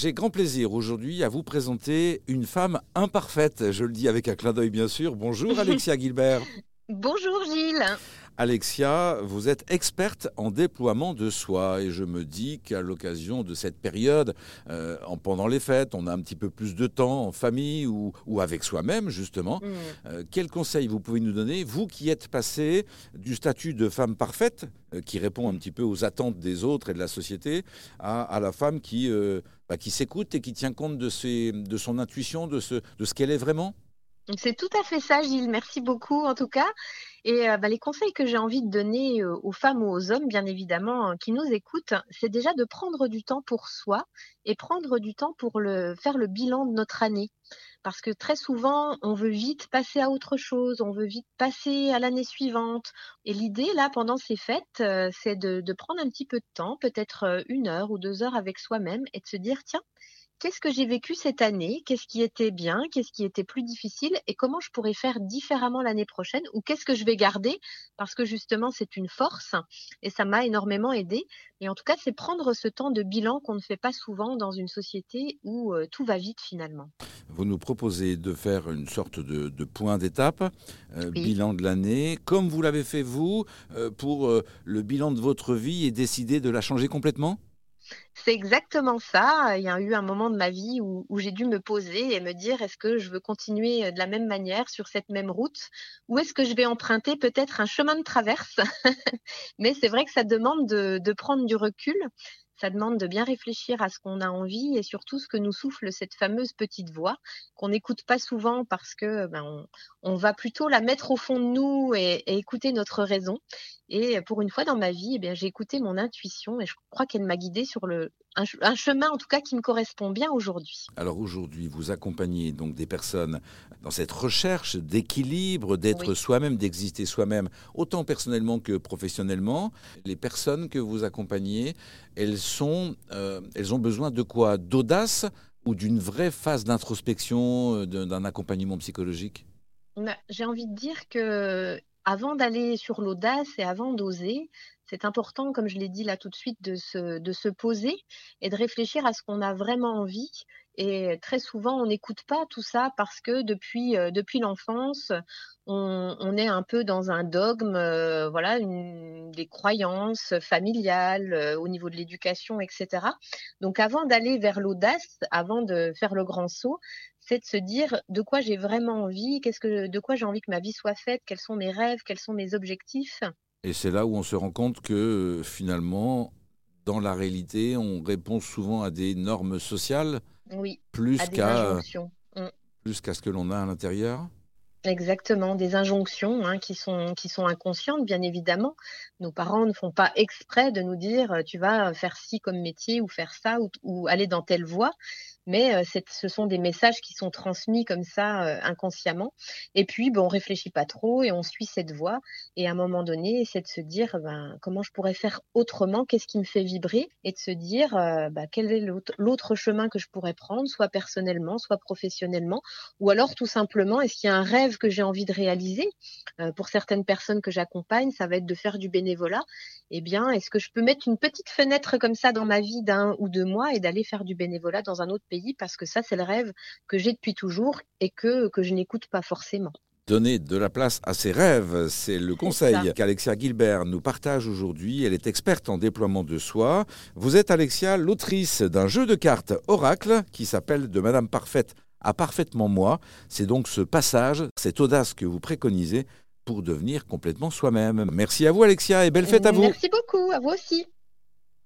J'ai grand plaisir aujourd'hui à vous présenter une femme imparfaite, je le dis avec un clin d'œil bien sûr. Bonjour Alexia Gilbert. Bonjour Gilles. Alexia, vous êtes experte en déploiement de soi et je me dis qu'à l'occasion de cette période, euh, pendant les fêtes, on a un petit peu plus de temps en famille ou, avec soi-même justement. Mm. Euh, quels conseils vous pouvez nous donner, vous qui êtes passée du statut de femme parfaite, euh, qui répond un petit peu aux attentes des autres et de la société, à, la femme qui, bah, qui s'écoute et qui tient compte de, ses, de son intuition, de ce, de ce qu'elle est vraiment? C'est tout à fait ça, Gilles. Merci beaucoup, en tout cas. Et euh, bah, les conseils que j'ai envie de donner euh, aux femmes ou aux hommes, bien évidemment, hein, qui nous écoutent, c'est déjà de prendre du temps pour soi et prendre du temps pour faire le bilan de notre année. Parce que très souvent, on veut vite passer à autre chose, on veut vite passer à l'année suivante. Et l'idée, là, pendant ces fêtes, euh, c'est de prendre un petit peu de temps, peut-être une heure ou deux heures avec soi-même, et de se dire, tiens, qu'est-ce que j'ai vécu cette année, qu'est-ce qui était bien, qu'est-ce qui était plus difficile? Et comment je pourrais faire différemment l'année prochaine? Ou qu'est-ce que je vais garder? Parce que justement c'est une force et ça m'a énormément aidé. Et en tout cas, c'est prendre ce temps de bilan qu'on ne fait pas souvent dans une société où euh, tout va vite finalement. Vous nous proposez de faire une sorte de, point d'étape, euh, bilan de l'année, comme vous l'avez fait vous euh, pour le bilan de votre vie et décider de la changer complètement? C'est exactement ça. Il y a eu un moment de ma vie où, j'ai dû me poser et me dire est-ce que je veux continuer euh, de la même manière sur cette même route? Ou est-ce que je vais emprunter peut-être un chemin de traverse? Mais c'est vrai que ça demande de, prendre du recul. Ça demande de bien réfléchir à ce qu'on a envie et surtout ce que nous souffle cette fameuse petite voix qu'on n'écoute pas souvent parce que ben, on, va plutôt la mettre au fond de nous et écouter notre raison. Et pour une fois dans ma vie, eh j'ai écouté mon intuition et je crois qu'elle m'a guidée sur le, un, chemin en tout cas qui me correspond bien aujourd'hui. Alors aujourd'hui, vous accompagnez donc des personnes dans cette recherche d'équilibre, d'être soi-même, d'exister soi-même, autant personnellement que professionnellement. Les personnes que vous accompagnez, elles, sont, euh, elles ont besoin de quoi? D'audace ou d'une vraie phase d'introspection, euh, d'un accompagnement psychologique? Bah, j'ai envie de dire que avant d'aller sur l'audace et avant d'oser, c'est important, comme je l'ai dit là tout de suite, de se, poser et de réfléchir à ce qu'on a vraiment envie. Et très souvent, on n'écoute pas tout ça parce que depuis, euh, depuis l'enfance, on, est un peu dans un dogme, euh, voilà, une, des croyances familiales euh, au niveau de l'éducation, etc. Donc, avant d'aller vers l'audace, avant de faire le grand saut, c'est de se dire de quoi j'ai vraiment envie, qu'est-ce que, de quoi j'ai envie que ma vie soit faite, quels sont mes rêves, quels sont mes objectifs. Et c'est là où on se rend compte que finalement, dans la réalité, on répond souvent à des normes sociales, oui, plus qu'à mm. plus qu'à ce que l'on a à l'intérieur. Exactement, des injonctions hein, qui, sont, qui sont inconscientes, bien évidemment. Nos parents ne font pas exprès de nous dire tu vas faire ci comme métier ou faire ça ou aller dans telle voie mais euh, ce sont des messages qui sont transmis comme ça euh, inconsciemment. Et puis, bon, on réfléchit pas trop et on suit cette voie. Et à un moment donné, c'est de se dire ben, comment je pourrais faire autrement, qu'est-ce qui me fait vibrer, et de se dire euh, ben, quel est l'autre chemin que je pourrais prendre, soit personnellement, soit professionnellement, ou alors tout simplement, est-ce qu'il y a un rêve que j'ai envie de réaliser? Pour certaines personnes que j'accompagne, ça va être de faire du bénévolat. Eh bien, est-ce que je peux mettre une petite fenêtre comme ça dans ma vie d'un ou deux mois et d'aller faire du bénévolat dans un autre pays parce que ça, c'est le rêve que j'ai depuis toujours et que, que je n'écoute pas forcément. Donner de la place à ses rêves, c'est le conseil qu'Alexia Gilbert nous partage aujourd'hui. Elle est experte en déploiement de soi. Vous êtes, Alexia, l'autrice d'un jeu de cartes Oracle qui s'appelle De Madame Parfaite à Parfaitement Moi. C'est donc ce passage, cette audace que vous préconisez pour devenir complètement soi-même. Merci à vous, Alexia, et belle fête à vous. Merci beaucoup, à vous aussi.